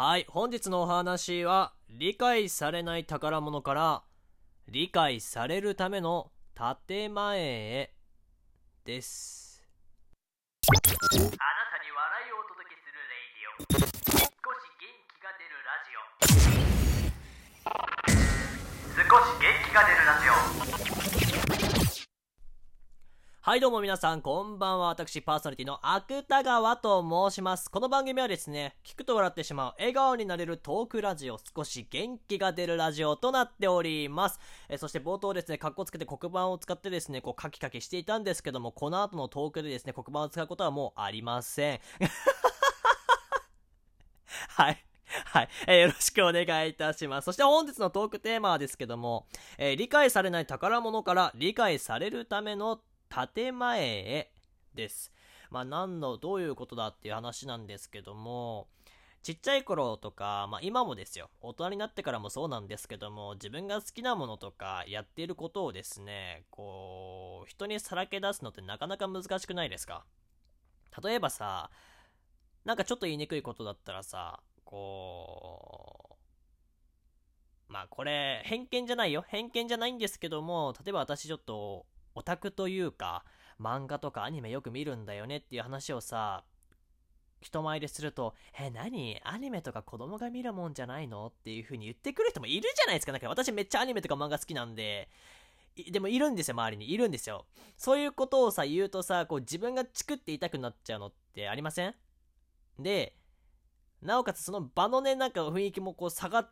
はい、本日のお話は、理解されない宝物から、理解されるための建前へ、です。あなたに笑いをお届けするレイディオ。少し元気が出るラジオ。少し元気が出るラジオ。はい、どうも皆さん、こんばんは。私、パーソナリティの芥川と申します。この番組はですね、聞くと笑ってしまう、笑顔になれるトークラジオ、少し元気が出るラジオとなっております。えそして冒頭ですね、カッコつけて黒板を使ってですね、こう、カキカキしていたんですけども、この後のトークでですね、黒板を使うことはもうありません。はい。はい、えーよろしくお願いいたします。そして本日のトークテーマはですけども、えー理解されない宝物から理解されるための建前へです。まあ何のどういうことだっていう話なんですけども、ちっちゃい頃とか、まあ今もですよ、大人になってからもそうなんですけども、自分が好きなものとかやっていることをですね、こう、人にさらけ出すのってなかなか難しくないですか？例えばさ、なんかちょっと言いにくいことだったらさ、こう、まあこれ、偏見じゃないよ。偏見じゃないんですけども、例えば私ちょっと、オタクというか、漫画とかアニメよく見るんだよねっていう話をさ、人前ですると、え、何？アニメとか子供が見るもんじゃないの？っていう風に言ってくる人もいるじゃないですか。なんか私めっちゃアニメとか漫画好きなんで、でもいるんですよ、周りに。いるんですよ。そういうことをさ、言うとさ、こう自分がチクって痛くなっちゃうのってありません？で、なおかつその場のね、なんか雰囲気もこう下がっ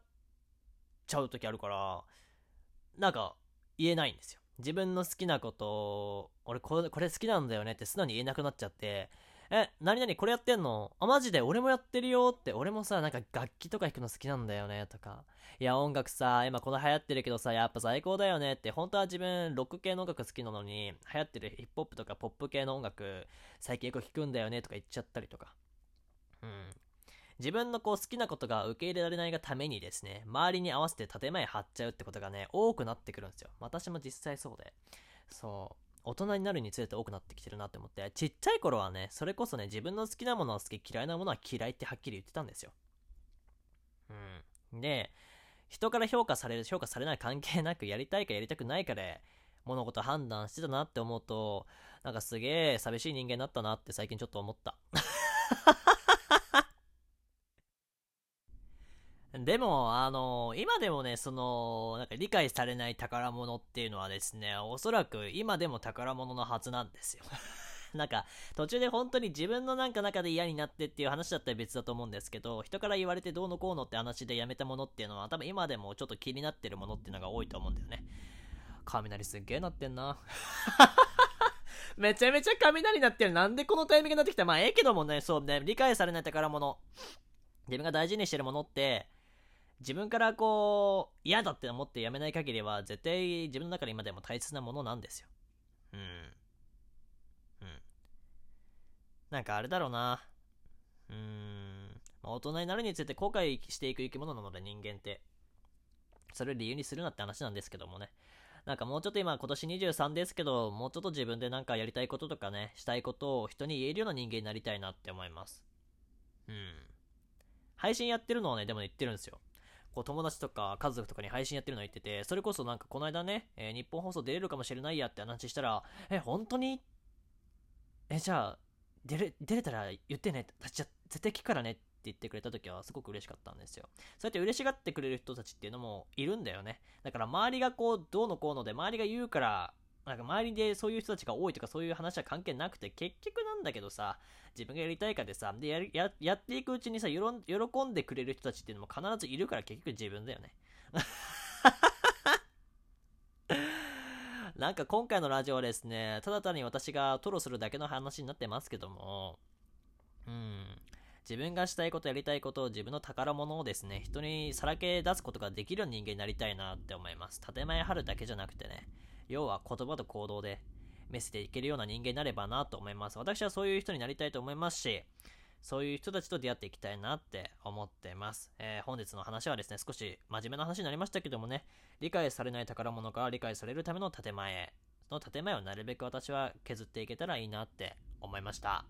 ちゃう時あるから、なんか言えないんですよ。自分の好きなことを、俺これこれ好きなんだよねって素直に言えなくなっちゃって、え、何々これやってんの？あ、マジで？俺もやってるよって、俺もさ、なんか楽器とか弾くの好きなんだよねとか、いや音楽さ、今この流行ってるけどさ、やっぱ最高だよねって、本当は自分ロック系の音楽好きなのに、流行ってるヒップホップとかポップ系の音楽、最近よく聞くんだよねとか言っちゃったりとか。自分のこう好きなことが受け入れられないがためにですね、周りに合わせて建前張っちゃうってことがね、多くなってくるんですよ。私も実際そうで。そう。大人になるにつれて多くなってきてるなって思って、ちっちゃい頃はね、それこそね、自分の好きなものは好き、嫌いなものは嫌いってはっきり言ってたんですよ。うん。で、人から評価される、評価されない関係なく、やりたいかやりたくないかで、物事判断してたなって思うと、なんかすげえ寂しい人間になったなって最近ちょっと思った。でも、あの今でもね、その、なんか理解されない宝物っていうのはですね、おそらく今でも宝物のはずなんですよ。なんか、途中で本当に自分のなんか中で嫌になってっていう話だったら別だと思うんですけど、人から言われてどうのこうのって話でやめたものっていうのは、多分今でもちょっと気になってるものっていうのが多いと思うんだよね。雷すっげえなってんな。めちゃめちゃ雷鳴ってる。なんでこのタイミングになってきたまあ、ええけどもね、そうね、理解されない宝物。自分が大事にしてるものって、自分からこう、嫌だって思ってやめない限りは、絶対自分の中で今でも大切なものなんですよ。うん。うん。なんかあれだろうな。うーん。まあ大人になるにつれて後悔していく生き物なので人間って。それを理由にするなって話なんですけどもね。なんかもうちょっと今今年23ですけど、もうちょっと自分でなんかやりたいこととかね、したいことを人に言えるような人間になりたいなって思います。うん。配信やってるのはね、でも言ってるんですよ。こう友達とか家族とかに配信やってるの言ってて、それこそなんかこの間ね、えー日本放送出れるかもしれないやって話したら、え、本当に？え、じゃあ、出れ、出れたら言ってね。じゃ絶対聞くからねって言ってくれた時はすごく嬉しかったんですよ。そうやって嬉しがってくれる人たちっていうのもいるんだよね。だから周りがこう、どうのこうので、周りが言うから、なんか周りでそういう人たちが多いとかそういう話は関係なくて、結局なんだけどさ、自分がやりたいかでさ、でやりややっていくうちにさ、よろ喜んでくれる人たちっていうのも必ずいるから結局自分だよね。なんか今回のラジオはですね、ただ単に私がトロするだけの話になってますけども、うん。自分がしたいことやりたいことを自分の宝物をですね、人にさらけ出すことができる人間になりたいなって思います。建前張るだけじゃなくてね、要は言葉と行動で見せていけるような人間になればなと思います。私はそういう人になりたいと思いますし、そういう人たちと出会っていきたいなって思ってます。えー本日の話はですね、少し真面目な話になりましたけどもね、理解されない宝物から理解されるための建前、その建前をなるべく私は削っていけたらいいなって思いました。